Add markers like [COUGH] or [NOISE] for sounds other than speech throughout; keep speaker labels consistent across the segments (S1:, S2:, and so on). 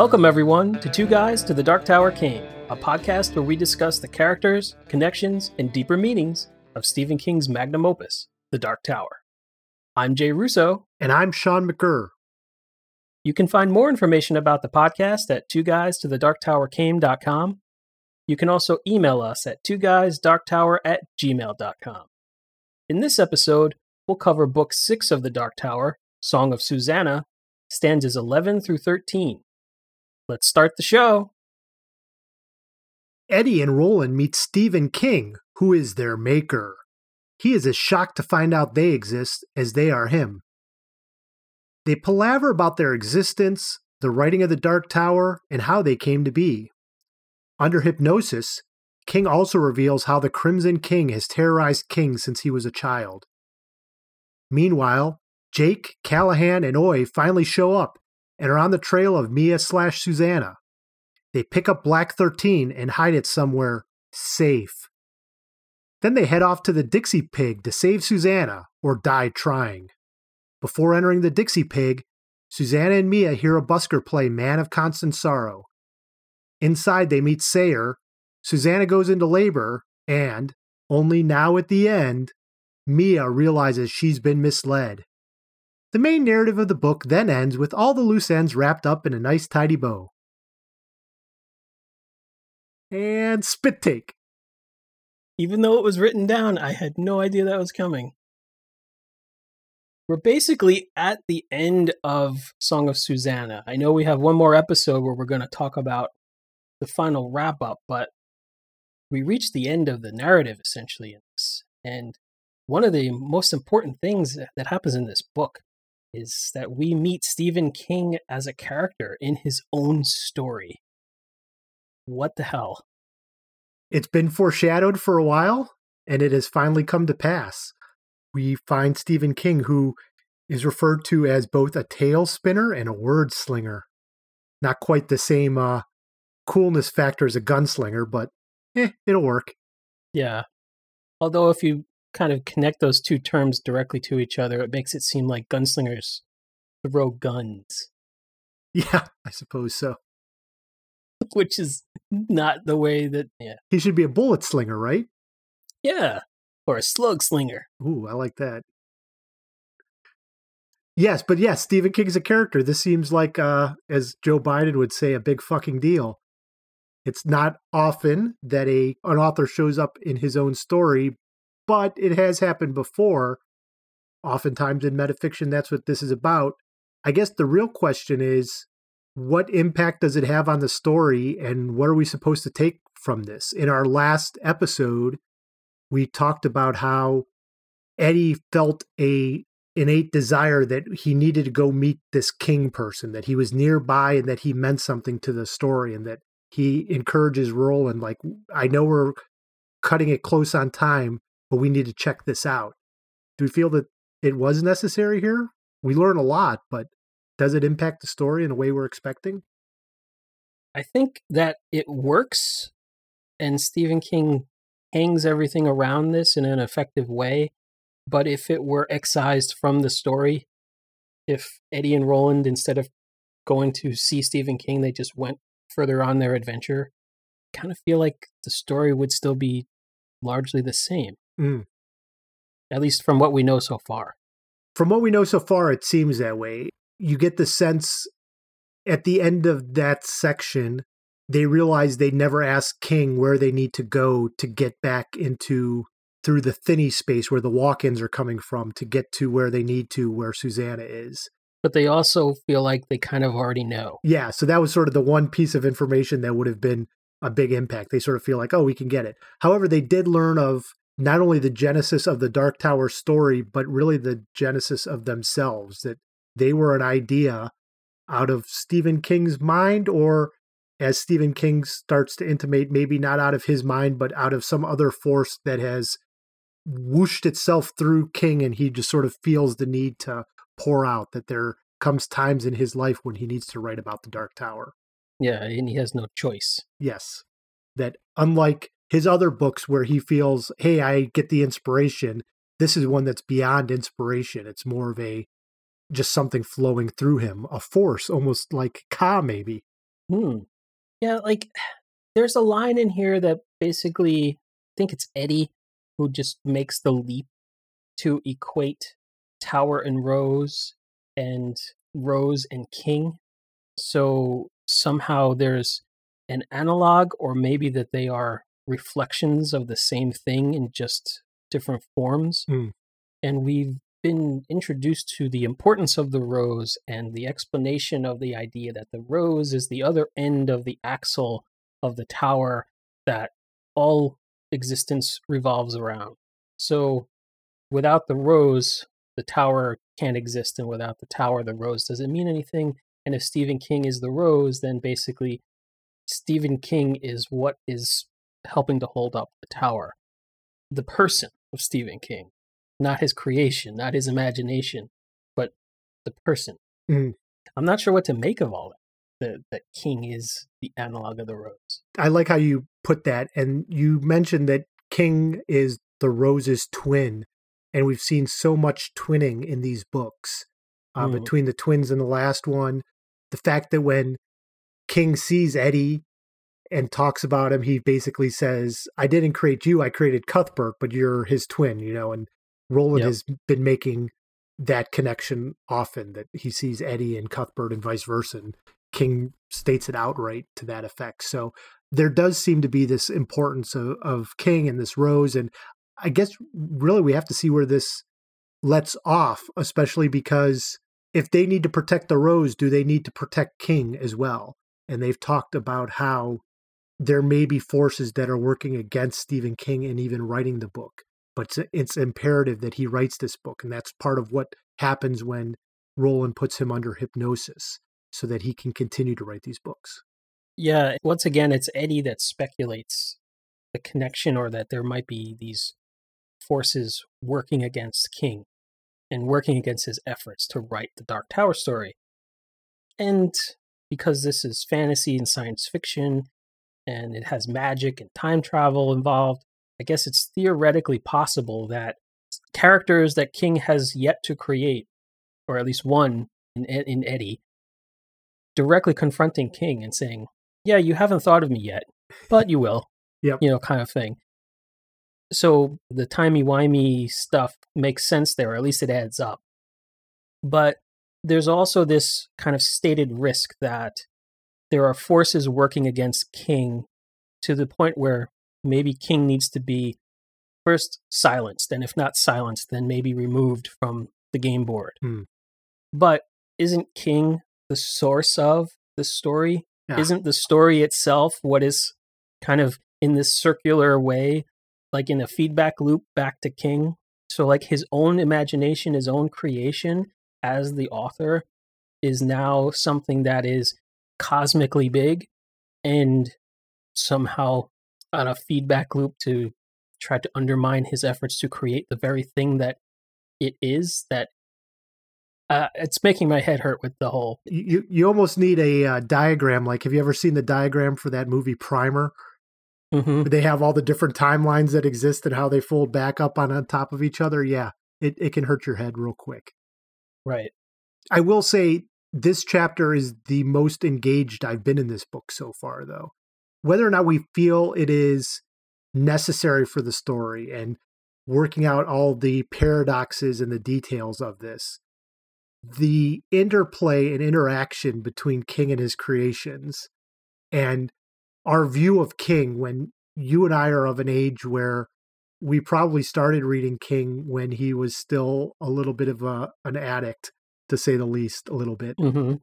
S1: Welcome, everyone, to Two Guys to the Dark Tower Came, a podcast where we discuss the characters, connections, and deeper meanings of Stephen King's magnum opus, The Dark Tower. I'm Jay Russo.
S2: And I'm Sean McGurr.
S1: You can find more information about the podcast at two guys to the dark tower came.com. You can also email us at two guys dark tower at gmail.com. In this episode, we'll cover book six of The Dark Tower, Song of Susanna, stanzas 11 through 13. Let's start the show.
S2: Eddie and Roland meet Stephen King, who is their maker. He is as shocked to find out they exist as they are him. They palaver about their existence, the writing of the Dark Tower, and how they came to be. Under hypnosis, King also reveals how the Crimson King has terrorized King since he was a child. Meanwhile, Jake, Callahan, and Oy finally show up and are on the trail of Mia slash Susanna. They pick up Black 13 and hide it somewhere safe. Then they head off to the Dixie Pig to save Susanna or die trying. Before entering the Dixie Pig, Susanna and Mia hear a busker play Man of Constant Sorrow. Inside, they meet Sayre. Susanna goes into labor, and, only now at the end, Mia realizes she's been misled. The main narrative of the book then ends with all the loose ends wrapped up in a nice tidy bow. And spit take.
S1: Even though it was written down, I had no idea that was coming. We're basically at the end of Song of Susanna. I know we have one more episode where we're going to talk about the final wrap up, but we reached the end of the narrative essentially in this. And one of the most important things that happens in this book is that we meet Stephen King as a character in his own story. What the hell?
S2: It's been foreshadowed for a while, and it has finally come to pass. We find Stephen King, who is referred to as both a tale spinner and a word slinger. Not quite the same uh, coolness factor as a gunslinger, but eh, it'll work.
S1: Yeah. Although, if you kind of connect those two terms directly to each other, it makes it seem like gunslingers throw guns.
S2: Yeah, I suppose so. [LAUGHS]
S1: Which is not the way that. Yeah.
S2: He should be a bullet slinger, right?
S1: Yeah. Or a slug slinger.
S2: Ooh, I like that. Yes, but yes, Stephen King's a character. This seems like, uh, as Joe Biden would say, a big fucking deal. It's not often that a an author shows up in his own story, but it has happened before. Oftentimes in metafiction, that's what this is about. I guess the real question is what impact does it have on the story, and what are we supposed to take from this? In our last episode, we talked about how Eddie felt a innate desire that he needed to go meet this king person, that he was nearby and that he meant something to the story, and that he encourages Roland, like, I know we're cutting it close on time, but we need to check this out. Do we feel that it was necessary here? We learn a lot, but does it impact the story in a way we're expecting?
S1: I think that it works, and Stephen King hangs everything around this in an effective way. But if it were excised from the story, if Eddie and Roland, instead of going to see Stephen King, they just went further on their adventure, kind of feel like the story would still be largely the same.
S2: Mm.
S1: At least from what we know so far.
S2: From what we know so far, it seems that way. You get the sense at the end of that section, they realize they never asked King where they need to go to get back into through the thinny space where the walk-ins are coming from to get to where they need to where Susanna is.
S1: But they also feel like they kind of already know.
S2: Yeah, so that was sort of the one piece of information that would have been a big impact. They sort of feel like, oh, we can get it. However, they did learn of not only the genesis of the Dark Tower story, but really the genesis of themselves, that they were an idea out of Stephen King's mind, or as Stephen King starts to intimate, maybe not out of his mind, but out of some other force that has whooshed itself through King, and he just sort of feels the need to pour out that there comes times in his life when he needs to write about the Dark Tower.
S1: Yeah, and he has no choice.
S2: Yes. That unlike his other books where he feels, hey, I get the inspiration. This is one that's beyond inspiration. It's more of a just something flowing through him, a force, almost like Ka, maybe.
S1: Hmm. Yeah, like there's a line in here that basically, I think it's Eddie who just makes the leap to equate Tower and Rose and Rose and King. So somehow there's an analog, or maybe that they are reflections of the same thing in just different forms.
S2: Mm.
S1: And we've been introduced to the importance of the rose and the explanation of the idea that the rose is the other end of the axle of the tower that all existence revolves around. So without the rose, the tower can't exist, and without the tower, the rose doesn't mean anything. And if Stephen King is the rose, then basically Stephen King is what is helping to hold up the tower. The person of Stephen King, not his creation, not his imagination, but the person.
S2: Mm.
S1: I'm not sure what to make of all that. That, that King is the analog of the rose.
S2: I like how you put that. And you mentioned that King is the rose's twin. And we've seen so much twinning in these books uh,
S1: Mm.
S2: between the twins in the last one. The fact that when King sees Eddie and talks about him, he basically says, I didn't create you, I created Cuthbert, but you're his twin, you know. And Roland
S1: Yep.
S2: has been making that connection often that he sees Eddie and Cuthbert and vice versa. And King states it outright to that effect. So there does seem to be this importance of, of King and this Rose. And I guess really we have to see where this lets off, especially because if they need to protect the Rose, do they need to protect King as well? And they've talked about how there may be forces that are working against Stephen King and even writing the book. But it's, it's imperative that he writes this book. And that's part of what happens when Roland puts him under hypnosis so that he can continue to write these books.
S1: Yeah, once again, it's Eddie that speculates the connection or that there might be these forces working against King and working against his efforts to write the Dark Tower story. And because this is fantasy and science fiction and it has magic and time travel involved, I guess it's theoretically possible that characters that King has yet to create, or at least one in, in Eddie, directly confronting King and saying, Yeah, you haven't thought of me yet, but you will. [LAUGHS]
S2: Yep.
S1: You know, kind of thing. So the timey-wimey stuff makes sense there, or at least it adds up. But there's also this kind of stated risk that there are forces working against King to the point where maybe King needs to be first silenced, and if not silenced, then maybe removed from the game board.
S2: Hmm.
S1: But isn't King the source of the story?
S2: Yeah.
S1: Isn't the story itself what is kind of in this circular way, like in a feedback loop back to King? So, like his own imagination, his own creation as the author is now something that is cosmically big and somehow on a feedback loop to try to undermine his efforts to create the very thing that it is that uh, it's making my head hurt with the whole
S2: You you almost need a uh, diagram. Like, have you ever seen the diagram for that movie Primer?
S1: Mhm.
S2: They have all the different timelines that exist and how they fold back up on on top of each other. Yeah, it it can hurt your head real quick.
S1: right
S2: I will say this chapter is the most engaged I've been in this book so far, though. Whether or not we feel it is necessary for the story and working out all the paradoxes and the details of this, the interplay and interaction between King and his creations and our view of King when you and I are of an age where we probably started reading King when he was still a little bit of a an addict to say the least a little bit.
S1: Hmm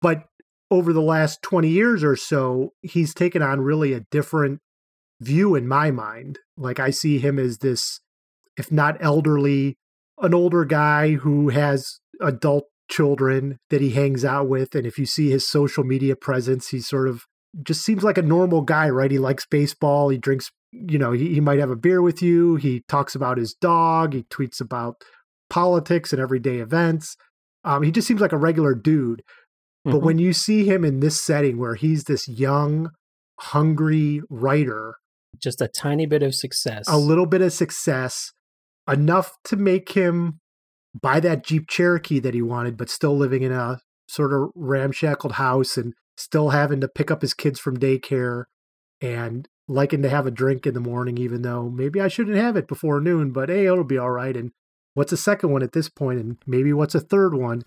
S2: but over the last 20 years or so he's taken on really a different view in my mind. Like i see him as this if not elderly an older guy who has adult children that he hangs out with and if you see his social media presence he sort of just seems like a normal guy right? He likes baseball he drinks you know he, he might have a beer with you he talks about his dog he tweets about politics and everyday events um, he just seems like a regular dude but
S1: Mhm.
S2: when you see him in this setting where he's this young, hungry writer,
S1: just a tiny bit of success
S2: a little bit of success, enough to make him buy that Jeep Cherokee that he wanted, but still living in a sort of ramshackled house and still having to pick up his kids from daycare and liking to have a drink in the morning, even though maybe I shouldn't have it before noon, but hey, it'll be all right. And what's a second one at this? And maybe what's a third one?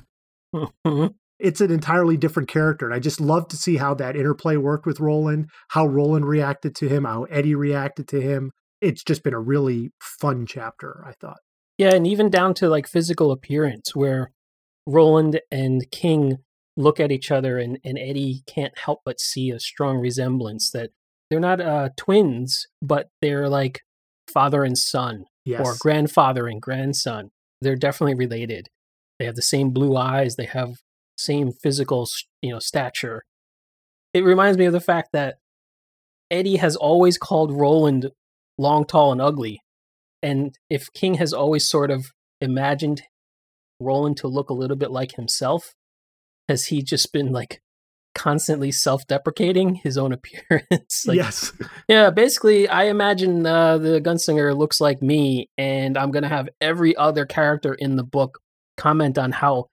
S2: it's an entirely different character. And I just love to see how that interplay worked with Roland, how Roland reacted to him, how Eddie reacted to him. It's just been a really fun chapter, I thought.
S1: Yeah, and even down to like physical appearance, where Roland and King look at each other and, and Eddie can't help but see a strong resemblance that they're not uh, twins, but they're like father and son
S2: yes.
S1: or grandfather and grandson. They're definitely related. They have the same blue eyes. They have same physical, you know, stature. It reminds me of the fact that Eddie has always called Roland long, tall, and ugly. And if King has always sort of imagined Roland to look a little bit like himself, has he just been like constantly self-deprecating his own [LAUGHS] appearance.
S2: like, yes. [LAUGHS]
S1: Yeah, basically, I imagine uh, the gunslinger looks like me, and I'm gonna have every other character in the book comment on how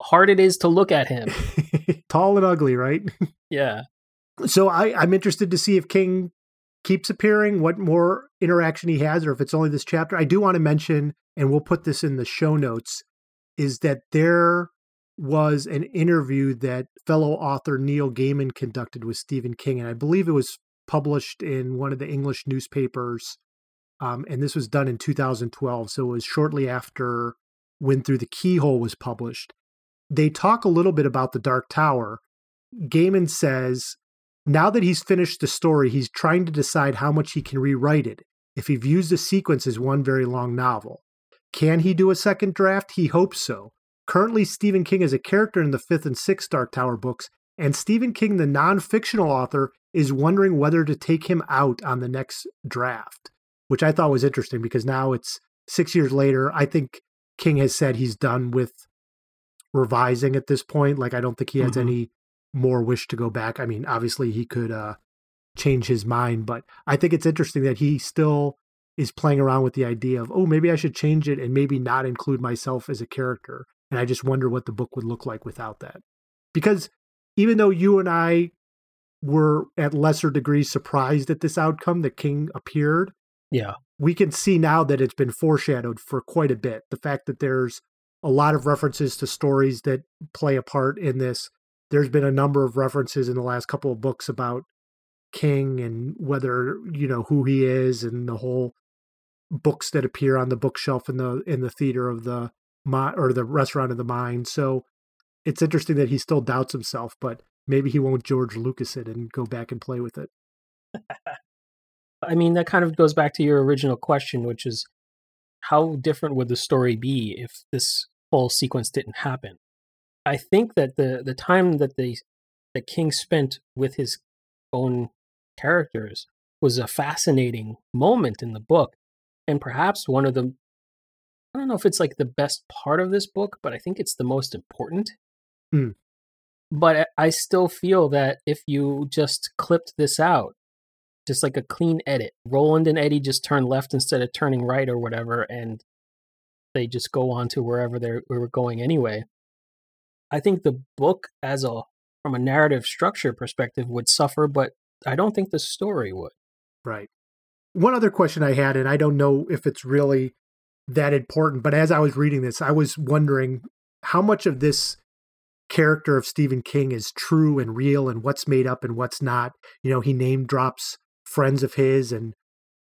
S1: hard it is to look at him. [LAUGHS]
S2: Tall and ugly, right?
S1: yeah.
S2: So I, I'm interested to see if King keeps appearing, what more interaction he has, or if it's only this chapter. I do want to mention, and we'll put this in the show notes, is that there was an interview that fellow author Neil Gaiman conducted with Stephen King, and I believe it was published in one of the English newspapers. Um, and this was done in 2012, so it was shortly after Wind Through the Keyhole was published. They talk a little bit about the Dark Tower. Gaiman says now that he's finished the story, he's trying to decide how much he can rewrite it if he views the sequence as one very long novel. Can he do a second draft? He hopes so. Currently, Stephen King is a character in the fifth and sixth Dark Tower books, and Stephen King, the non fictional author, is wondering whether to take him out on the next draft, which I thought was interesting because now it's six years later. I think King has said he's done with revising at this point. Like, I don't think he has mm-hmm. any more wish to go back. I mean, obviously, he could uh, change his mind, but I think it's interesting that he still is playing around with the idea of, oh, maybe I should change it and maybe not include myself as a character. And I just wonder what the book would look like without that. Because even though you and I were at lesser degrees surprised at this outcome the King appeared,
S1: yeah,
S2: we can see now that it's been foreshadowed for quite a bit. The fact that there's a lot of references to stories that play a part in this. There's been a number of references in the last couple of books about King and whether, you know, who he is and the whole books that appear on the bookshelf in the in the theater of the or the restaurant of the mind. So it's interesting that he still doubts himself, but maybe he won't George Lucas it and go back and play with it. [LAUGHS]
S1: I mean, that kind of goes back to your original question, which is how different would the story be if this whole sequence didn't happen? I think that the the time that the the king spent with his own characters was a fascinating moment in the book, and perhaps one of the I don't know if it's like the best part of this book, but I think it's the most important.
S2: Mm.
S1: But I still feel that if you just clipped this out, just like a clean edit, Roland and Eddie just turn left instead of turning right or whatever, and they just go on to wherever they were going anyway. I think the book, as a from a narrative structure perspective, would suffer, but I don't think the story would.
S2: Right. One other question I had, and I don't know if it's really that important. But as I was reading this, I was wondering how much of this character of Stephen King is true and real and what's made up and what's not. You know, he name drops friends of his and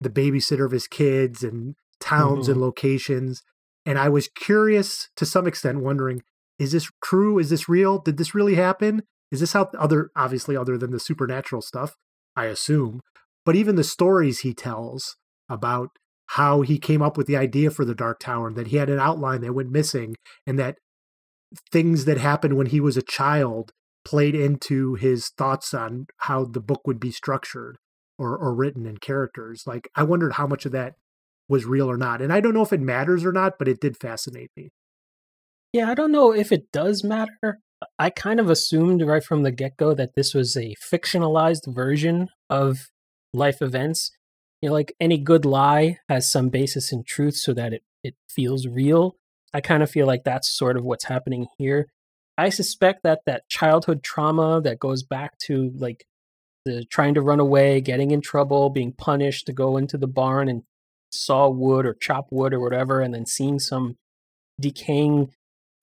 S2: the babysitter of his kids and towns mm-hmm. and locations. And I was curious to some extent, wondering, is this true? Is this real? Did this really happen? Is this how other, obviously, other than the supernatural stuff, I assume, but even the stories he tells about how he came up with the idea for the Dark Tower, and that he had an outline that went missing, and that things that happened when he was a child played into his thoughts on how the book would be structured or, or written in characters. Like, I wondered how much of that was real or not. And I don't know if it matters or not, but it did fascinate me.
S1: Yeah, I don't know if it does matter. I kind of assumed right from the get go that this was a fictionalized version of life events you know, like any good lie has some basis in truth so that it, it feels real. I kind of feel like that's sort of what's happening here. I suspect that that childhood trauma that goes back to like the trying to run away, getting in trouble, being punished to go into the barn and saw wood or chop wood or whatever, and then seeing some decaying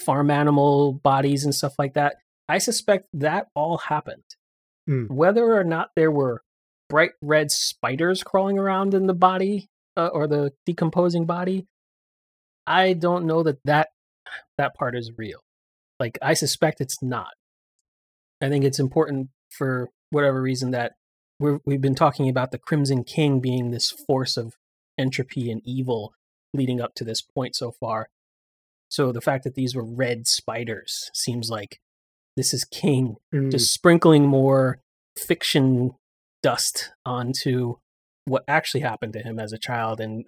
S1: farm animal bodies and stuff like that. I suspect that all happened.
S2: Mm.
S1: Whether or not there were bright red spiders crawling around in the body uh, or the decomposing body, I don't know that that that part is real. Like I suspect it's not. I think it's important for whatever reason that we we've been talking about the Crimson King being this force of entropy and evil leading up to this point so far. So the fact that these were red spiders seems like this is King
S2: Mm.
S1: just sprinkling more fiction dust onto what actually happened to him as a child and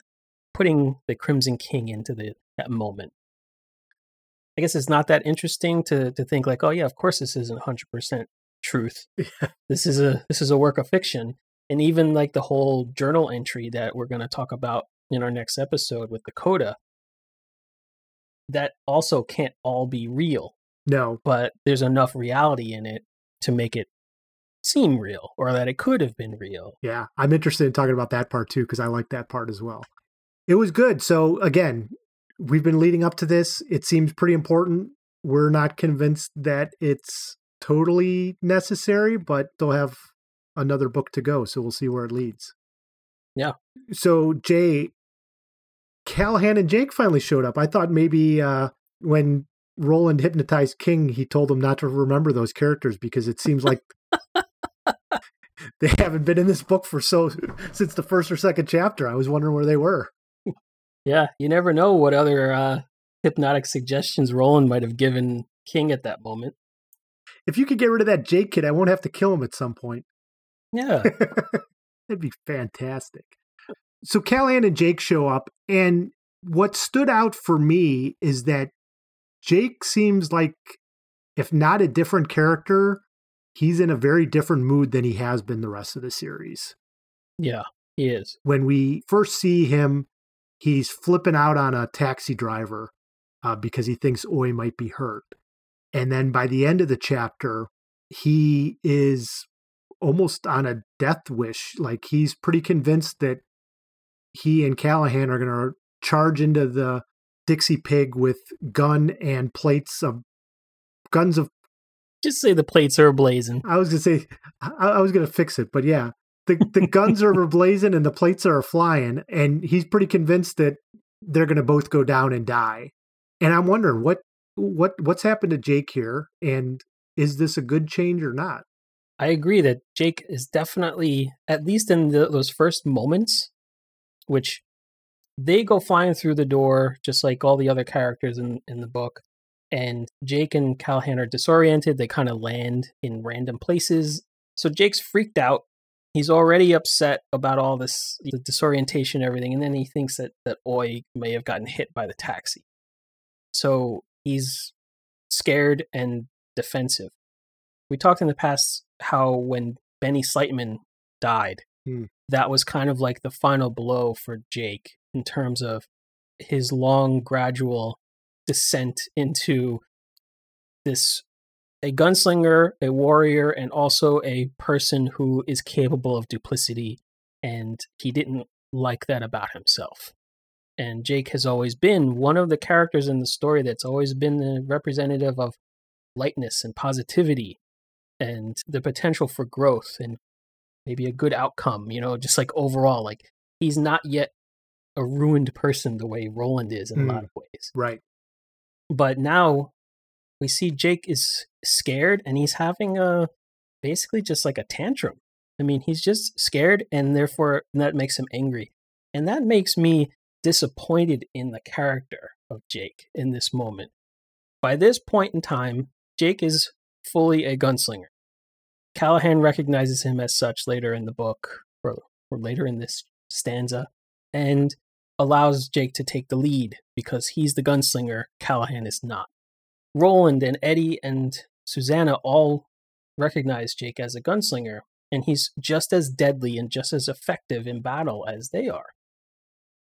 S1: putting the Crimson King into the that moment. I guess it's not that interesting to to think like, oh yeah, of course this isn't hundred percent truth. [LAUGHS] This is a this is a work of fiction. And even like the whole journal entry that we're gonna talk about in our next episode with the coda, that also can't all be real
S2: no,
S1: but there's enough reality in it to make it seem real or that it could have been real.
S2: yeah, I'm interested in talking about that part too because I like that part as well. It was good. So again, we've been leading up to this. It seems pretty important. We're not convinced that it's totally necessary, but they'll have another book to go, so we'll see where it leads.
S1: Yeah.
S2: So Jay, Callahan and Jake finally showed up. I thought maybe uh, when Roland hypnotized King, he told him not to remember those characters because it seems like [LAUGHS] they haven't been in this book for so since the first or second chapter. I was wondering where they were.
S1: Yeah, you never know what other uh, hypnotic suggestions Roland might have given King at that moment.
S2: If you could get rid of that Jake kid, I won't have to kill him at some point.
S1: Yeah, [LAUGHS]
S2: That'd be fantastic. So Callahan and Jake show up, and what stood out for me is that Jake seems like, if not a different character, he's in a very different mood than he has been the rest of the series.
S1: yeah, he is.
S2: When we first see him, he's flipping out on a taxi driver uh, because he thinks Oy might be hurt. And then by the end of the chapter, he is almost on a death wish. Like he's pretty convinced that he and Callahan are going to charge into the Dixie Pig with gun and plates of guns of.
S1: Just say the plates are blazing.
S2: I was to say, I, I was going to fix it, but yeah, the the guns are blazing and the plates are flying, and he's pretty convinced that they're going to both go down and die. And I'm wondering what what what's happened to Jake here, and is this a good change or not?
S1: I agree that Jake is definitely, at least in the, those first moments, which they go flying through the door just like all the other characters in, in the book. And Jake and Callahan are disoriented. They kind of land in random places. So Jake's freaked out. He's already upset about all this the disorientation and everything. And then he thinks that, that Oy may have gotten hit by the taxi. So he's scared and defensive. We talked in the past how when Benny Slightman died,
S2: Hmm.
S1: that was kind of like the final blow for Jake in terms of his long, gradual descent into this a gunslinger, a warrior, and also a person who is capable of duplicity. And he didn't like that about himself. And Jake has always been one of the characters in the story that's always been the representative of lightness and positivity and the potential for growth and maybe a good outcome, you know, just like overall, like he's not yet a ruined person the way Roland is in a lot
S2: Mm.
S1: of ways.
S2: Right.
S1: But now we see Jake is scared and he's having a basically just like a tantrum. I mean, he's just scared and therefore that makes him angry. And that makes me disappointed in the character of Jake in this moment. By this point in time, Jake is fully a gunslinger. Callahan recognizes him as such later in the book, or, or later in this stanza, and allows Jake to take the lead because he's the gunslinger, Callahan is not. Roland and Eddie and Susanna all recognize Jake as a gunslinger, and he's just as deadly and just as effective in battle as they are.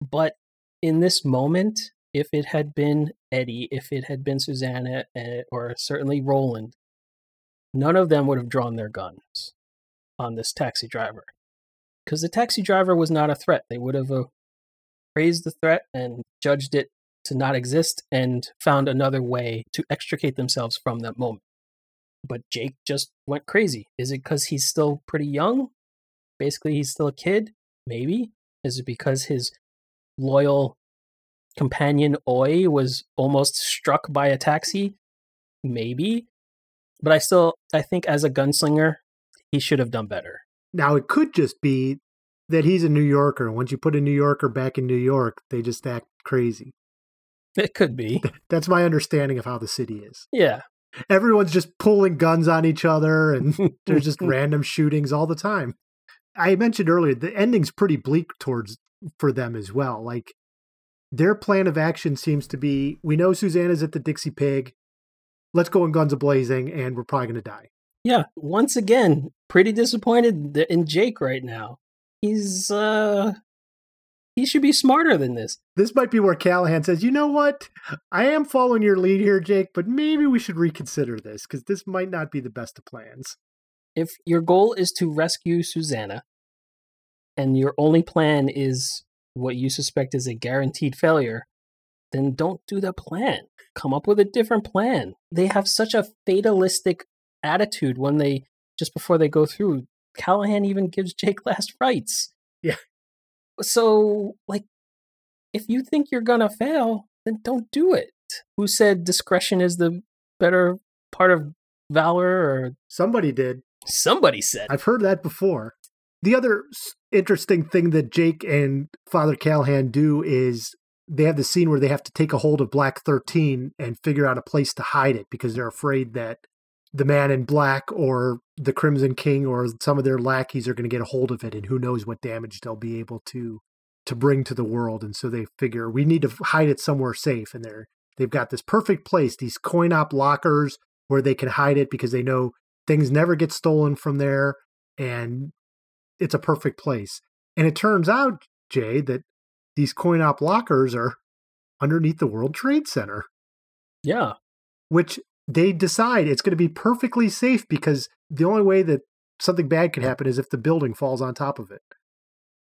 S1: But in this moment, if it had been Eddie, if it had been Susanna, eh, or certainly Roland, none of them would have drawn their guns on this taxi driver. Because the taxi driver was not a threat. They would have uh, praised the threat and judged it to not exist and found another way to extricate themselves from that moment. But Jake just went crazy. Is it because he's still pretty young? Basically, he's still a kid? Maybe. Is it because his loyal companion Oy was almost struck by a taxi? Maybe. But I still, I think as a gunslinger, he should have done better.
S2: Now, it could just be that he's a New Yorker. Once you put a New Yorker back in New York, they just act crazy.
S1: It could be.
S2: That's my understanding of how the city is.
S1: Yeah.
S2: Everyone's just pulling guns on each other and [LAUGHS] there's just random shootings all the time. I mentioned earlier the ending's pretty bleak towards for them as well. Like their plan of action seems to be we know Susanna's at the Dixie Pig. Let's go in guns a blazing and we're probably going to die.
S1: Yeah, once again, pretty disappointed in Jake right now. He's uh he should be smarter than this.
S2: This might be where Callahan says, "You know what? I am following your lead here, Jake, but maybe we should reconsider this because this might not be the best of plans."
S1: If your goal is to rescue Susanna and your only plan is what you suspect is a guaranteed failure, then don't do the plan. Come up with a different plan. They have such a fatalistic attitude when they just before they go through. Callahan even gives Jake [LAUGHS] last rites.
S2: Yeah.
S1: So, like, if you think you're gonna fail, then don't do it. Who said discretion is the better part of valor? Or
S2: somebody did.
S1: Somebody said.
S2: I've heard that before. The other interesting thing that Jake and Father Callahan do is they have the scene where they have to take a hold of Black 13 and figure out a place to hide it because they're afraid that the man in black or the Crimson King or some of their lackeys are going to get a hold of it and who knows what damage they'll be able to to bring to the world and so they figure we need to hide it somewhere safe and they're they've got this perfect place these coin op lockers where they can hide it because they know things never get stolen from there and it's a perfect place. And it turns out jay that these coin op lockers are underneath the world trade center.
S1: Yeah.
S2: Which they decide it's going to be perfectly safe because the only way that something bad could happen is if the building falls on top of it.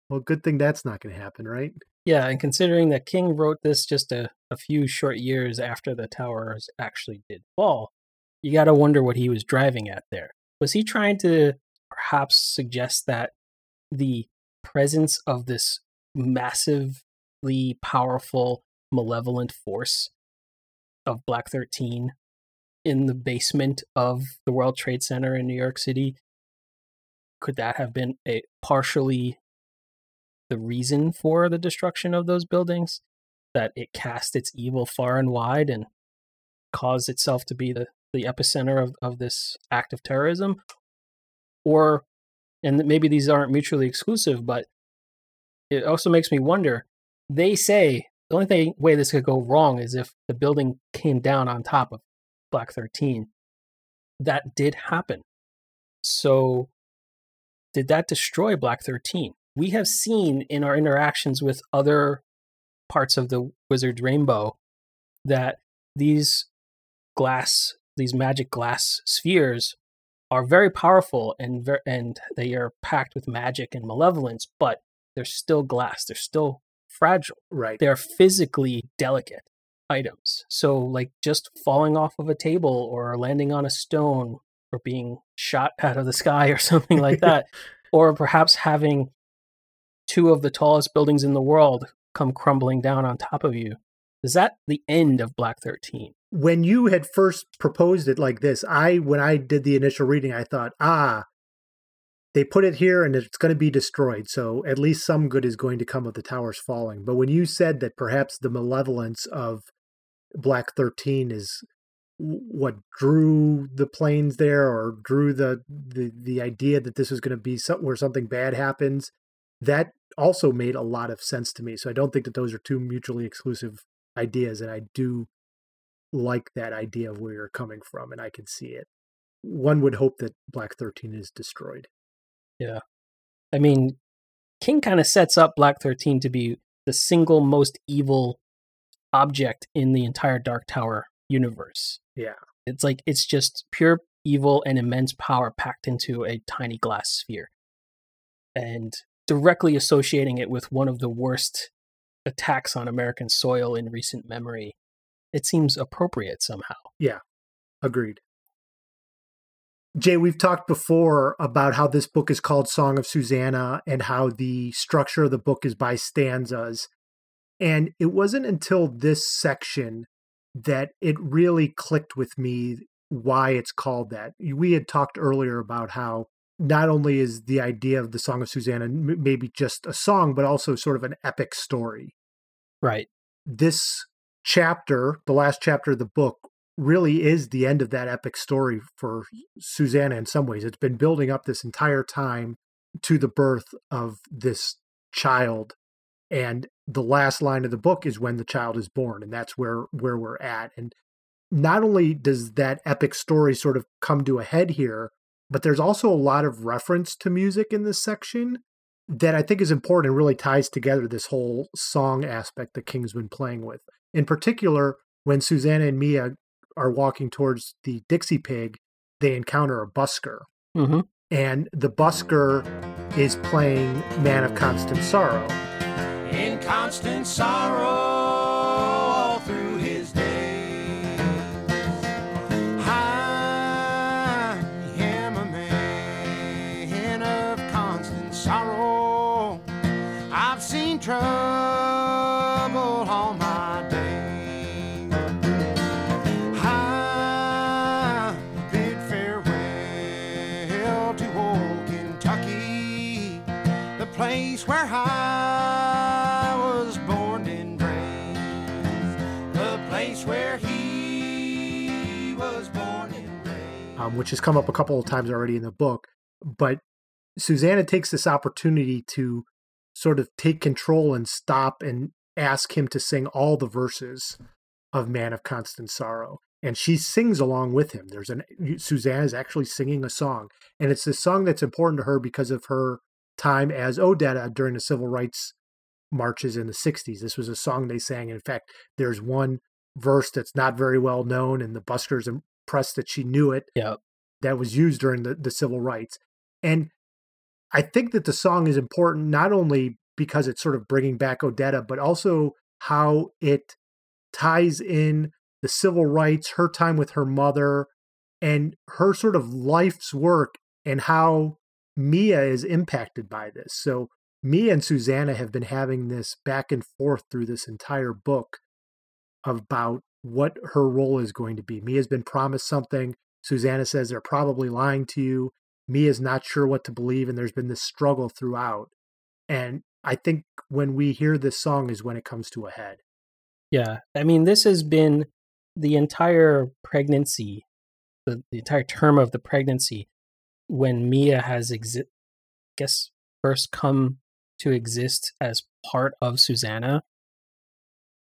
S2: Well, good thing that's not going to happen, right?
S1: Yeah, and considering that King wrote this just a, a few short years after the towers actually did fall, you got to wonder what he was driving at there. Was he trying to perhaps suggest that the presence of this massively powerful, malevolent force of Black 13 in the basement of the World Trade Center in New York City. Could that have been a partially the reason for the destruction of those buildings? That it cast its evil far and wide and caused itself to be the, the epicenter of, of this act of terrorism? Or, and maybe these aren't mutually exclusive, but it also makes me wonder they say the only thing, way this could go wrong is if the building came down on top of Black 13. That did happen. So, did that destroy Black 13? We have seen in our interactions with other parts of the Wizard's Rainbow that these glass, these magic glass spheres are very powerful and ver- and they are packed with magic and malevolence, but they're still glass. They're still fragile.
S2: Right.
S1: They're physically delicate items. So, like just falling off of a table or landing on a stone or being shot [LAUGHS] out of the sky or something like [LAUGHS] that. or perhaps having two of the tallest buildings in the world come crumbling down on top of you. Is that the end of Black 13?
S2: When you had first proposed it like this, I, when I did the initial reading, I thought, ah, they put it here and it's going to be destroyed. So at least some good is going to come of the towers falling. But when you said that perhaps the malevolence of Black 13 is what drew the planes there or drew the the, the idea that this was going to be something where something bad happens? That also made a lot of sense to me so i don't think that those are two mutually exclusive ideas and i do like that idea of where you're coming from and i can see it. One would hope that black 13 is destroyed.
S1: Yeah. I mean king kind of sets up black 13 to be the single most evil object in the entire Dark Tower universe.
S2: Yeah.
S1: It's like it's just pure evil and immense power packed into a tiny glass sphere. And directly associating it with one of the worst attacks on American soil in recent memory, it seems appropriate somehow. Yeah.
S2: Agreed. Jay, we've talked before about how this book is called Song of Susanna and how the structure of the book is by stanzas. And it wasn't until this section that it really clicked with me why it's called that. We had talked earlier about how not only is the idea of the Song of Susanna maybe just a song, but also sort of an epic story.
S1: Right.
S2: This chapter, the last chapter of the book, really is the end of that epic story for Susanna in some ways. It's been building up this entire time to the birth of this child. And the last line of the book is when the child is born, and that's where where we're at. And not only does that epic story sort of come to a head here, but there's also a lot of reference to music in this section that I think is important and really ties together this whole song aspect that King's been playing with. In particular, when Susanna and Mia are walking towards the Dixie Pig, they encounter a busker.
S1: Mm-hmm.
S2: And the busker is playing Man of Constant Sorrow.
S3: Constant sorrow all through his days. I am a man of constant sorrow. I've seen trouble all my days. I bid farewell to old Kentucky, the place where I
S2: um, which has come up a couple of times already in the book. But Susanna takes this opportunity to sort of take control and stop and ask him to sing all the verses of Man of Constant Sorrow. And she sings along with him. There's an Susanna is actually singing a song, and it's this song that's important to her because of her time as Odetta during the civil rights marches in the 60s. This was a song they sang. In fact, there's one verse that's not very well known, and the buskers impressed that she knew it
S1: Yeah.
S2: that was used during the, the civil rights. And I think that the song is important not only because it's sort of bringing back Odetta, but also how it ties in the civil rights, her time with her mother, and her sort of life's work and how Mia is impacted by this. So Mia and Susanna have been having this back and forth through this entire book about what her role is going to be. Mia's been promised something. Susanna says they're probably lying to you. Mia's not sure what to believe, and there's been this struggle throughout. And I think when we hear this song is when it comes to a head.
S1: Yeah. I mean, this has been the entire pregnancy, the, the entire term of the pregnancy, when Mia has, exi- guess, first come to exist as part of Susanna,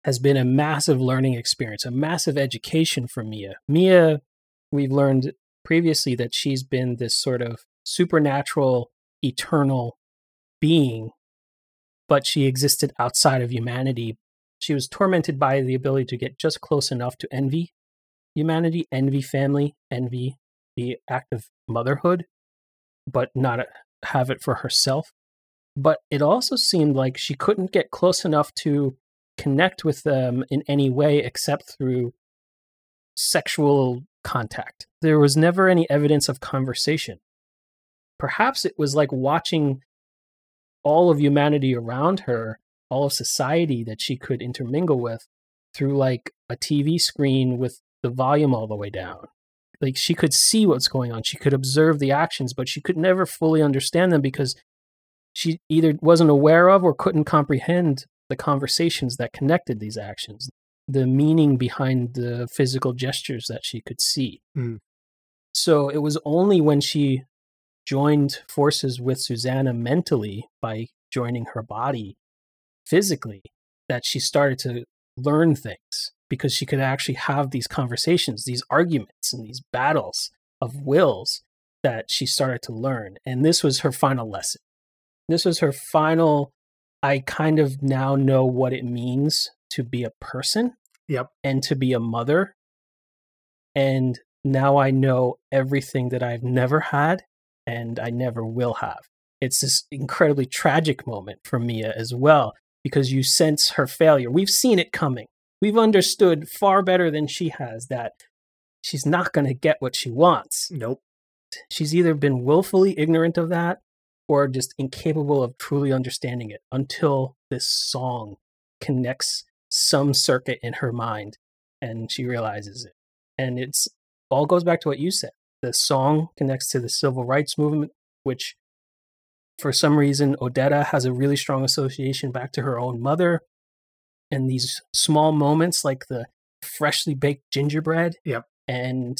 S1: has been a massive learning experience, a massive education for Mia. Mia, we've learned previously that she's been this sort of supernatural, eternal being, but she existed outside of humanity she was tormented by the ability to get just close enough to envy humanity, envy family, envy the act of motherhood, but not have it for herself. But it also seemed like she couldn't get close enough to connect with them in any way except through sexual contact. There was never any evidence of conversation. Perhaps it was like watching all of humanity around her all of society that she could intermingle with through like a TV screen with the volume all the way down. Like she could see what's going on, she could observe the actions, but she could never fully understand them because she either wasn't aware of or couldn't comprehend the conversations that connected these actions, the meaning behind the physical gestures that she could see.
S2: Mm.
S1: So it was only when she joined forces with Susanna mentally by joining her body physically that she started to learn things because she could actually have these conversations, these arguments, and these battles of wills that she started to learn. And this was her final lesson. This was her final, I kind of now know what it means to be a person.
S2: Yep.
S1: and to be a mother. And now I know everything that I've never had and I never will have. It's this incredibly tragic moment for Mia as well because you sense her failure. We've seen it coming. We've understood far better than she has that she's not going to get what she wants.
S2: Nope.
S1: She's either been willfully ignorant of that or just incapable of truly understanding it until this song connects some circuit in her mind and she realizes it. And it's all goes back to what you said. The song connects to the civil rights movement, which for some reason Odetta has a really strong association back to her own mother. And these small moments like the freshly baked gingerbread
S2: Yep.
S1: and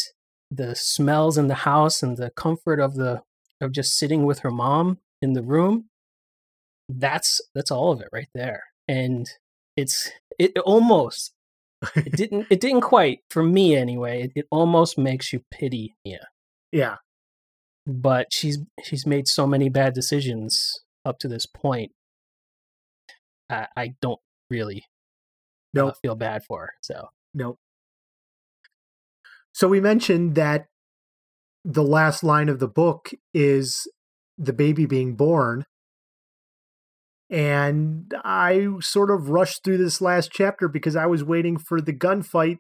S1: the smells in the house and the comfort of the of just sitting with her mom in the room that's that's all of it right there and it's it almost it [LAUGHS] didn't it didn't quite for me anyway it, it almost makes you pity Mia
S2: Yeah.
S1: but she's she's made so many bad decisions up to this point I, I don't really uh,
S2: Nope.
S1: feel bad for her so
S2: Nope. So we mentioned that the last line of the book is the baby being born. And I sort of rushed through this last chapter because I was waiting for the gunfight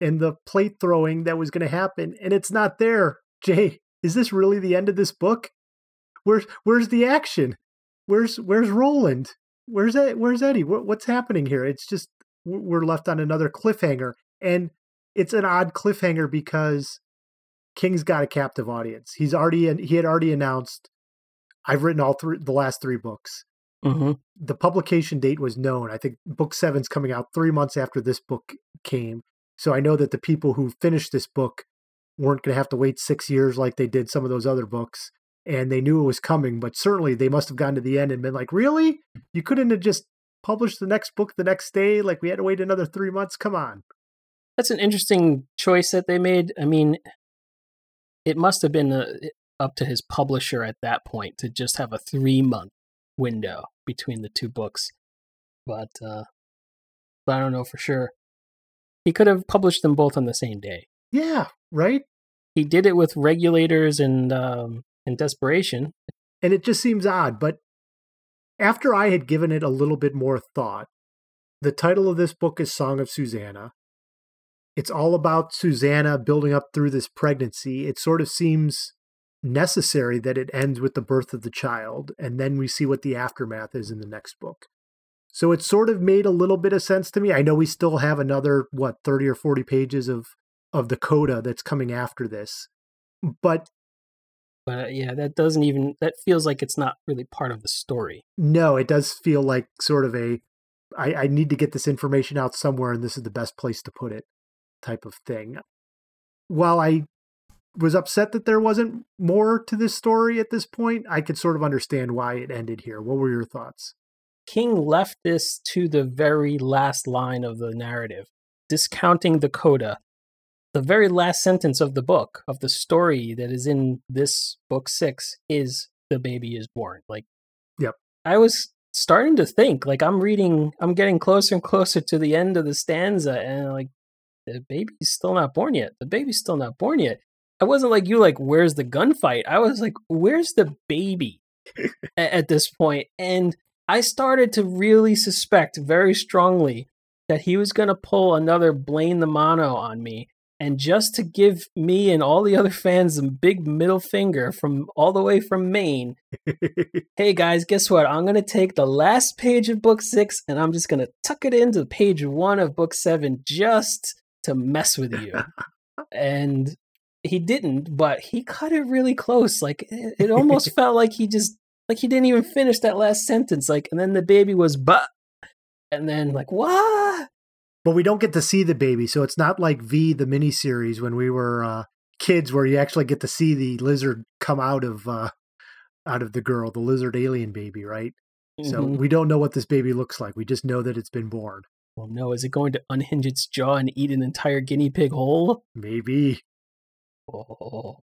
S2: and the plate throwing that was going to happen, and it's not there. Jay, is this really the end of this book? Where's where's the action? Where's where's Roland? Where's Ed, where's Eddie? What, what's happening here? It's just we're left on another cliffhanger, and it's an odd cliffhanger because King's got a captive audience. He's already he had already announced. I've written all three the last three books.
S1: hmm
S2: The publication date was known. I think book seven's coming out three months after this book came. So I know that the people who finished this book weren't going to have to wait six years like they did some of those other books. And they knew it was coming, but certainly they must have gotten to the end and been like, really? You couldn't have just published the next book the next day? Like we had to wait another three months? Come on.
S1: that's an interesting choice that they made. I mean, it must have been uh up to his publisher at that point to just have a three month window between the two books, but uh, I don't know for sure. He could have published them both on the same day.
S2: Yeah, right?
S1: He did it with regulators and um, and desperation.
S2: and it just seems odd. But after I had given it a little bit more thought, the title of this book is Song of Susanna. It's all about Susanna building up through this pregnancy. It sort of seems necessary that it ends with the birth of the child, and then we see what the aftermath is in the next book. So it sort of made a little bit of sense to me. I know we still have another what 30 or 40 pages of of the coda that's coming after this. But
S1: But uh, yeah, that doesn't even that feels like it's not really part of the story.
S2: No, it does feel like sort of a I, I need to get this information out somewhere and this is the best place to put it type of thing. While I was upset that there wasn't more to this story at this point, I could sort of understand why it ended here. What were your thoughts?
S1: King left this to the very last line of the narrative, discounting the coda. The very last sentence of the book, of the story that is in this book six, is the baby is born. Like,
S2: Yep.
S1: I was starting to think, like, I'm reading, I'm getting closer and closer to the end of the stanza, and like, the baby's still not born yet. The baby's still not born yet. I wasn't like you, like, where's the gunfight? I was like, where's the baby [LAUGHS] at this point? And I started to really suspect very strongly that he was going to pull another Blaine the Mono on me. And just to give me and all the other fans a big middle finger from all the way from Maine, [LAUGHS] hey guys, guess what? I'm going to take the last page of book six and I'm just going to tuck it into page one of book seven just to mess with you. [LAUGHS] and he didn't, but he cut it really close. Like it, it almost felt like he just like he didn't even finish that last sentence. Like, and then the baby was but, and then like what?
S2: but we don't get to see the baby, so it's not like V the miniseries when we were uh, kids, where you actually get to see the lizard come out of uh, out of the girl, the lizard alien baby, right? So
S1: Mhm.
S2: we don't know what this baby looks like. We just know that it's been born.
S1: Well, no, is it going to unhinge its jaw and eat an entire guinea pig whole?
S2: Maybe.
S1: Oh,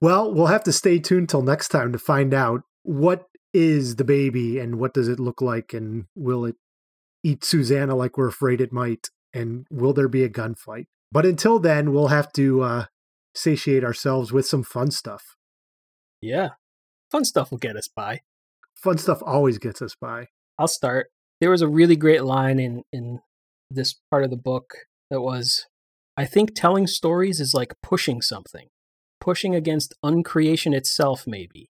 S2: Well, we'll have to stay tuned till next time to find out what is the baby and what does it look like and will it eat Susanna like we're afraid it might. and will there be a gunfight? But until then, we'll have to uh, satiate ourselves with some fun stuff.
S1: Yeah. Fun stuff will get us by.
S2: Fun stuff always gets us by.
S1: I'll start. There was a really great line in in this part of the book that was I think telling stories is like pushing something. Pushing against uncreation itself maybe.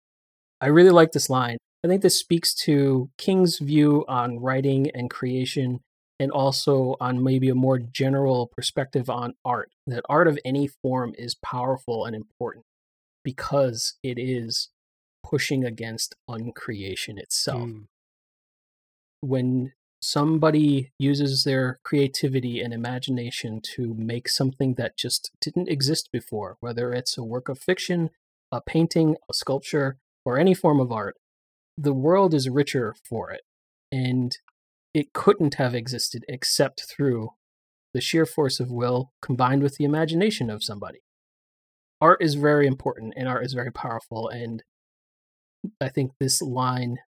S1: I really like this line. I think this speaks to King's view on writing and creation and also on maybe a more general perspective on art. That art of any form is powerful and important because it is pushing against uncreation itself.
S2: Mm.
S1: When somebody uses their creativity and imagination to make something that just didn't exist before, whether it's a work of fiction, a painting, a sculpture, or any form of art, the world is richer for it. And it couldn't have existed except through the sheer force of will combined with the imagination of somebody. Art is very important and art is very powerful. And I think this line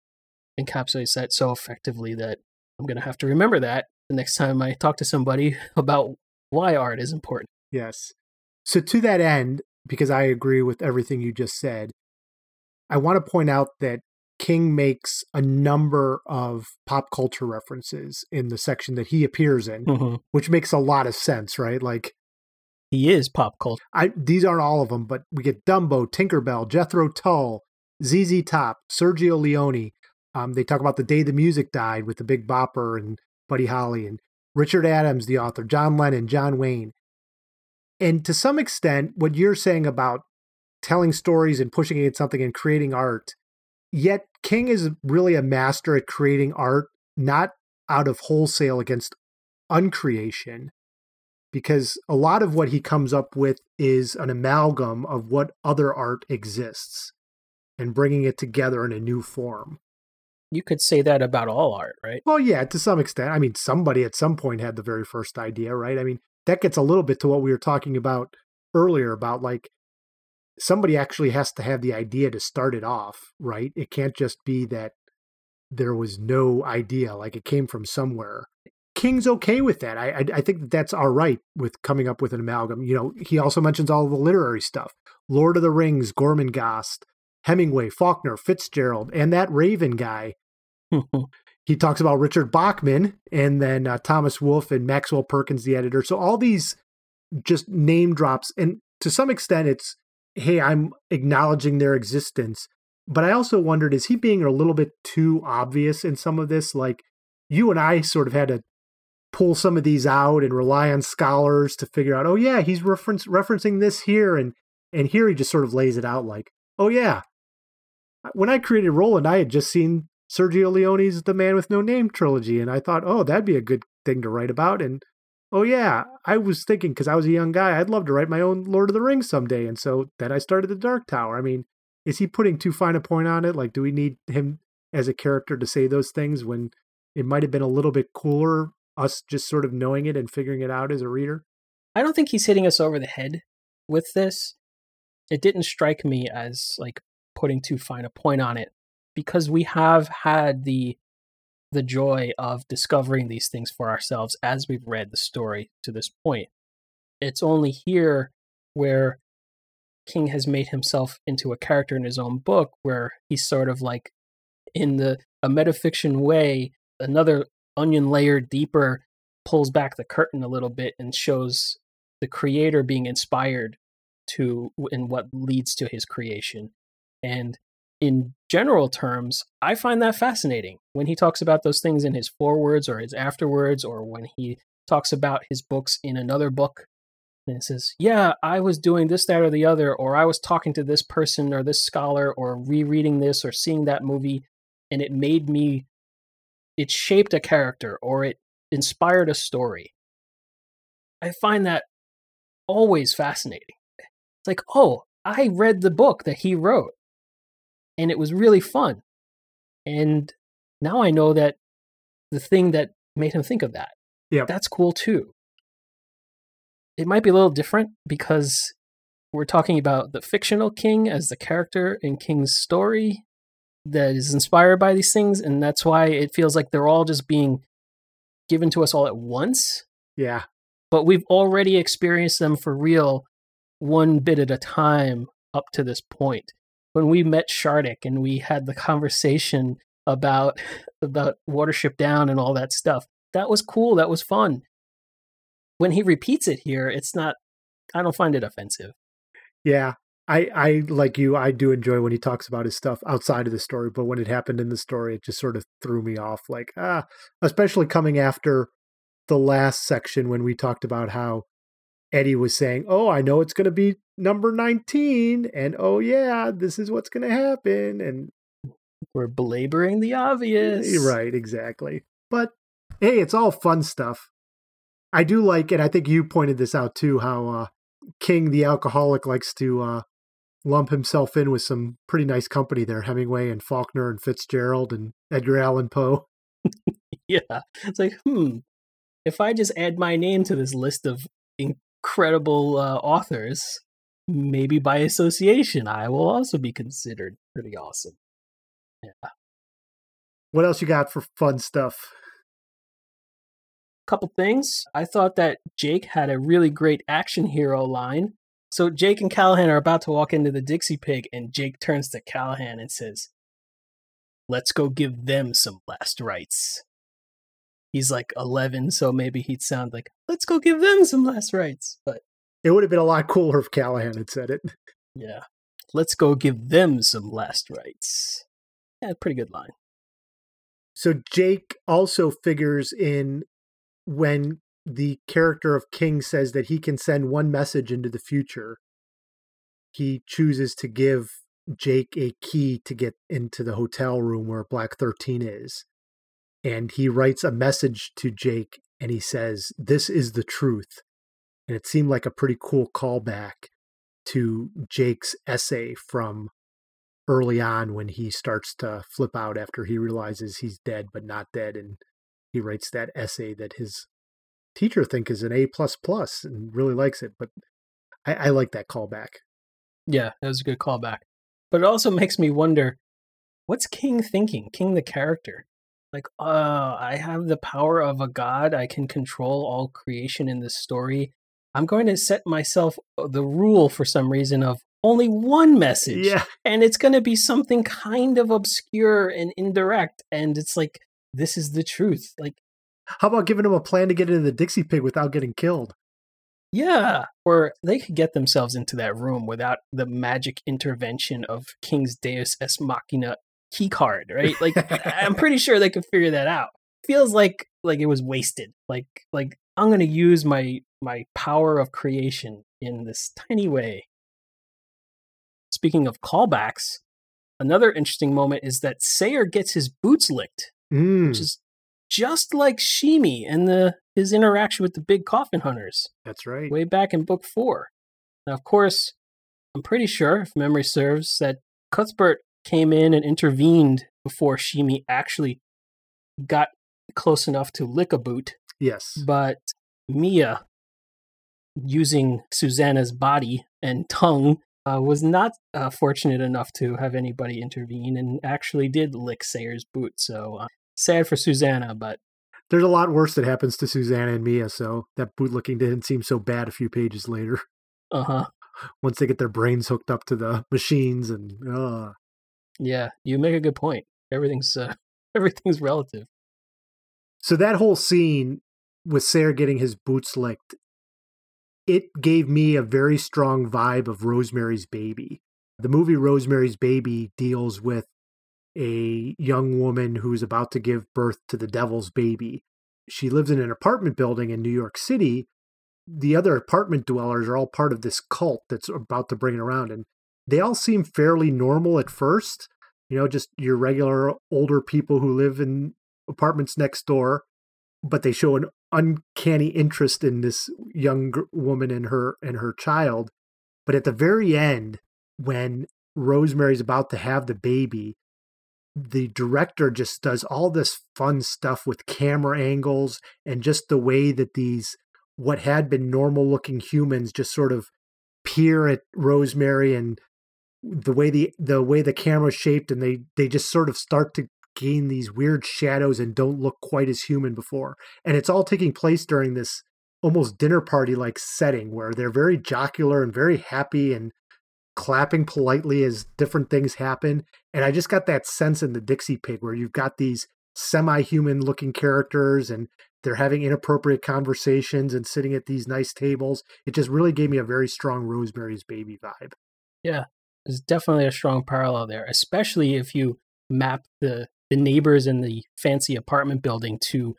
S1: encapsulates that so effectively that I'm going to have to remember that the next time I talk to somebody [LAUGHS] about why art is important.
S2: Yes. So, to that end, because I agree with everything you just said, I want to point out that King makes a number of pop culture references in the section that he appears in,
S1: Mm-hmm.
S2: which makes a lot of sense, right? Like,
S1: He is pop culture.
S2: I these aren't all of them, but we get Dumbo, Tinkerbell, Jethro Tull, ZZ Top, Sergio Leone. Um, they talk about the day the music died with the Big Bopper and Buddy Holly and Richard Adams, the author, John Lennon, John Wayne. And to some extent, what you're saying about telling stories and pushing against something and creating art, yet King is really a master at creating art, not out of wholesale against uncreation, because a lot of what he comes up with is an amalgam of what other art exists and bringing it together in a new form.
S1: You could say that about all art, right?
S2: Well, yeah, to some extent. I mean, somebody at some point had the very first idea, right? I mean, that gets a little bit to what we were talking about earlier about like somebody actually has to have the idea to start it off, right? It can't just be that there was no idea, like it came from somewhere. King's okay with that. I, I I think that that's all right with coming up with an amalgam. You know, he also mentions all the literary stuff: Lord of the Rings, Gormenghast, Hemingway, Faulkner, Fitzgerald, and that Raven guy. [LAUGHS] He talks about Richard Bachman and then uh, Thomas Wolfe and Maxwell Perkins, the editor. So all these just name drops, and to some extent, it's hey, I'm acknowledging their existence. But I also wondered, is he being a little bit too obvious in some of this? Like you and I sort of had to pull some of these out and rely on scholars to figure out, oh yeah, he's reference referencing this here and and here he just sort of lays it out like, oh yeah. When I created Roland, I had just seen Sergio Leone's The Man with No Name trilogy, and I thought, oh, that'd be a good thing to write about. And oh yeah, I was thinking because I was a young guy, I'd love to write my own Lord of the Rings someday. And so then I started the Dark Tower. I mean, is he putting too fine a point on it? Like, do we need him as a character to say those things when it might have been a little bit cooler us just sort of knowing it and figuring it out as a reader?
S1: I don't think he's hitting us over the head with this. It didn't strike me as like putting too fine a point on it because we have had the the joy of discovering these things for ourselves as we've read the story to this point. It's only here where King has made himself into a character in his own book where he's sort of like in the a metafiction way, another onion layer deeper pulls back the curtain a little bit and shows the creator being inspired to in what leads to his creation. And in general terms, I find that fascinating when he talks about those things in his forewords or his afterwards, or when he talks about his books in another book. And says, Yeah, I was doing this, that, or the other, or I was talking to this person or this scholar, or rereading this or seeing that movie, and it made me, it shaped a character or it inspired a story. I find that always fascinating. Like, oh, I read the book that he wrote and it was really fun. And now I know that the thing that made him think of that.
S2: Yep.
S1: That's cool too. It might be a little different because we're talking about the fictional king as the character in King's story that is inspired by these things, and that's why it feels like they're all just being given to us all at once.
S2: Yeah.
S1: but we've already experienced them for real one bit at a time up to this point. When we met Shardik and we had the conversation about about Watership Down and all that stuff, that was cool. That was fun. When he repeats it here, it's not. I don't find it offensive.
S2: Yeah. I, I like you, I do enjoy when he talks about his stuff outside of the story, but when it happened in the story, it just sort of threw me off. Like, ah, especially coming after the last section when we talked about how Eddie was saying, Oh, I know it's going to be number 19. And oh, yeah, this is what's going to happen. And
S1: We're belaboring the obvious.
S2: right, exactly. But hey, it's all fun stuff. I do like, and I think you pointed this out too, how uh, King the alcoholic likes to uh, lump himself in with some pretty nice company there Hemingway and Faulkner and Fitzgerald and Edgar Allan Poe. [LAUGHS]
S1: Yeah. It's like, hmm, if I just add my name to this list of incredible uh, authors, maybe by association, I will also be considered pretty awesome. Yeah.
S2: What else you got for fun stuff?
S1: Couple things. I thought that Jake had a really great action hero line. So Jake and Callahan are about to walk into the Dixie Pig, and Jake turns to Callahan and says, Let's go give them some last rites. He's like 11, so maybe he'd sound like, Let's go give them some last rites. But
S2: It would have been a lot cooler if Callahan had said it. [LAUGHS]
S1: yeah, let's go give them some last rites. Yeah, pretty good line.
S2: So Jake also figures in when the character of King says that he can send one message into the future. He chooses to give Jake a key to get into the hotel room where Black 13 is. And he writes a message to Jake and he says, This is the truth. And it seemed like a pretty cool callback to Jake's essay from early on when he starts to flip out after he realizes he's dead but not dead and he writes that essay that his teacher think is an A plus plus and really likes it. But I, I like that callback.
S1: Yeah, that was a good callback. But it also makes me wonder what's King thinking? King the character. Like, uh, I have the power of a god. I can control all creation in this story. I'm going to set myself uh, the rule for some reason of only one message.
S2: Yeah.
S1: And it's going to be something kind of obscure and indirect. And it's like, this is the truth. Like,
S2: How about giving them a plan to get into the Dixie Pig without getting killed?
S1: Yeah, or they could get themselves into that room without the magic intervention of King's Deus Ex Machina key card, right? Like [LAUGHS] I'm pretty sure they could figure that out. Feels like like it was wasted. Like like I'm going to use my my power of creation in this tiny way. Speaking of callbacks, another interesting moment is that Sayre gets his boots licked,
S2: Mm,
S1: which is just like Sheemie and the his interaction with the big coffin hunters
S2: that's right.
S1: way back in book four. Now, of course, I'm pretty sure, if memory serves, that Cuthbert came in and intervened before Sheemie actually got close enough to lick a boot.
S2: Yes.
S1: But Mia, using Susanna's body and tongue, uh, was not uh, fortunate enough to have anybody intervene and actually did lick Sayre's boot. So uh, sad for Susanna, but
S2: There's a lot worse that happens to Susanna and Mia, so that bootlicking didn't seem so bad a few pages later.
S1: uh huh. [LAUGHS]
S2: Once they get their brains hooked up to the machines and uh
S1: Yeah, you make a good point. Everything's uh, [LAUGHS] everything's relative.
S2: So that whole scene with Sayre getting his boots licked, it gave me a very strong vibe of Rosemary's Baby. The movie Rosemary's Baby deals with a young woman who's about to give birth to the devil's baby. She lives in an apartment building in New York City. The other apartment dwellers are all part of this cult that's about to bring it around. And they all seem fairly normal at first. You know, just your regular older people who live in apartments next door, but they show an uncanny interest in this young woman and her and her child. But at the very end, when Rosemary's about to have the baby, the director just does all this fun stuff with camera angles and just the way that these what had been normal looking humans just sort of peer at Rosemary and the way the the way the camera's shaped and they they just sort of start to gain these weird shadows and don't look quite as human before and it's all taking place during this almost dinner party like setting where they're very jocular and very happy and clapping politely as different things happen. And I just got that sense in the Dixie Pig where you've got these semi human looking characters and they're having inappropriate conversations and sitting at these nice tables. It just really gave me a very strong Rosemary's Baby vibe.
S1: Yeah, there's definitely a strong parallel there, especially if you map the the neighbors in the fancy apartment building to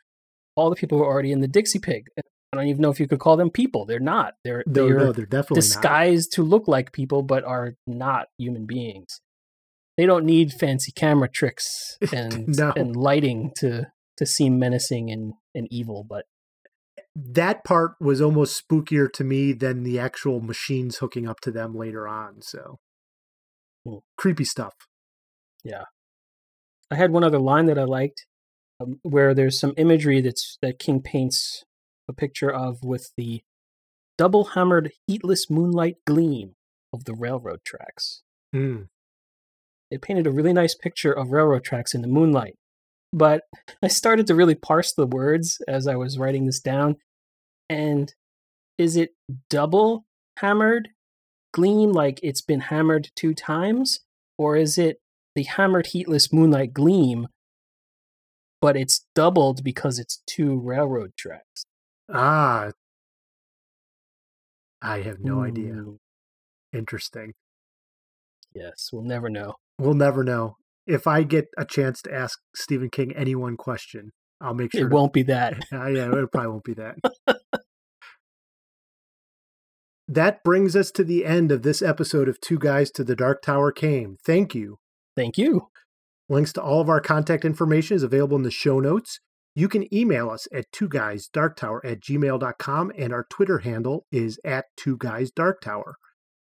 S1: all the people who are already in the Dixie Pig. I don't even know if you could call them people. They're not. They're
S2: No,
S1: they're
S2: no, they're definitely
S1: disguised to look like people, but are not human beings. They don't need fancy camera tricks [LAUGHS] and
S2: No.
S1: and lighting to to seem menacing and, and evil. But.
S2: That part was almost spookier to me than the actual machines hooking up to them later on. So Creepy stuff. Yeah.
S1: I had one other line that I liked, um, where there's some imagery that's that King paints a picture of with the double hammered heatless moonlight gleam of the railroad tracks.
S2: Mm.
S1: It painted a really nice picture of railroad tracks in the moonlight. But I started to really parse the words as I was writing this down. And is it double hammered gleam, like it's been hammered two times? Or is it the hammered heatless moonlight gleam, but it's doubled because it's two railroad tracks?
S2: Ah, I have no idea. Interesting.
S1: Yes, we'll never know.
S2: We'll never know. If I get a chance to ask Stephen King any one question, I'll make sure.
S1: It
S2: to-
S1: won't be that. [LAUGHS]
S2: Yeah, it probably won't be that. [LAUGHS] that brings us to the end of this episode of Two Guys to the Dark Tower Came. Thank you.
S1: Thank you.
S2: Links to all of our contact information is available in the show notes. You can email us at two guys dark tower at gmail.com and our Twitter handle is at two guys dark tower.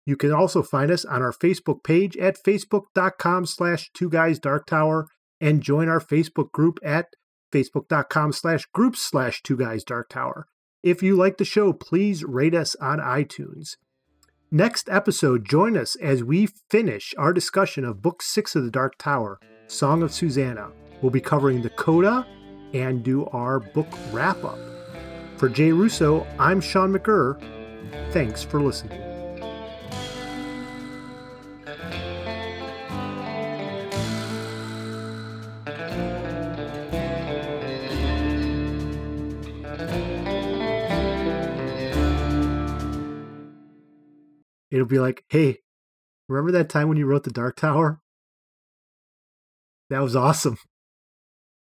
S2: You can also find us on our Facebook page at facebook.com slash two guys dark tower and join our Facebook group at facebook.com slash groups slash two guys dark tower. If you like the show, please rate us on iTunes. Next episode, join us as we finish our discussion of Book Six of the Dark Tower, Song of Susanna. We'll be covering the coda and do our book wrap up. For Jay Russo, I'm Sean McGurr. Thanks for listening. It'll be like, hey, remember that time when you wrote The Dark Tower? That was awesome.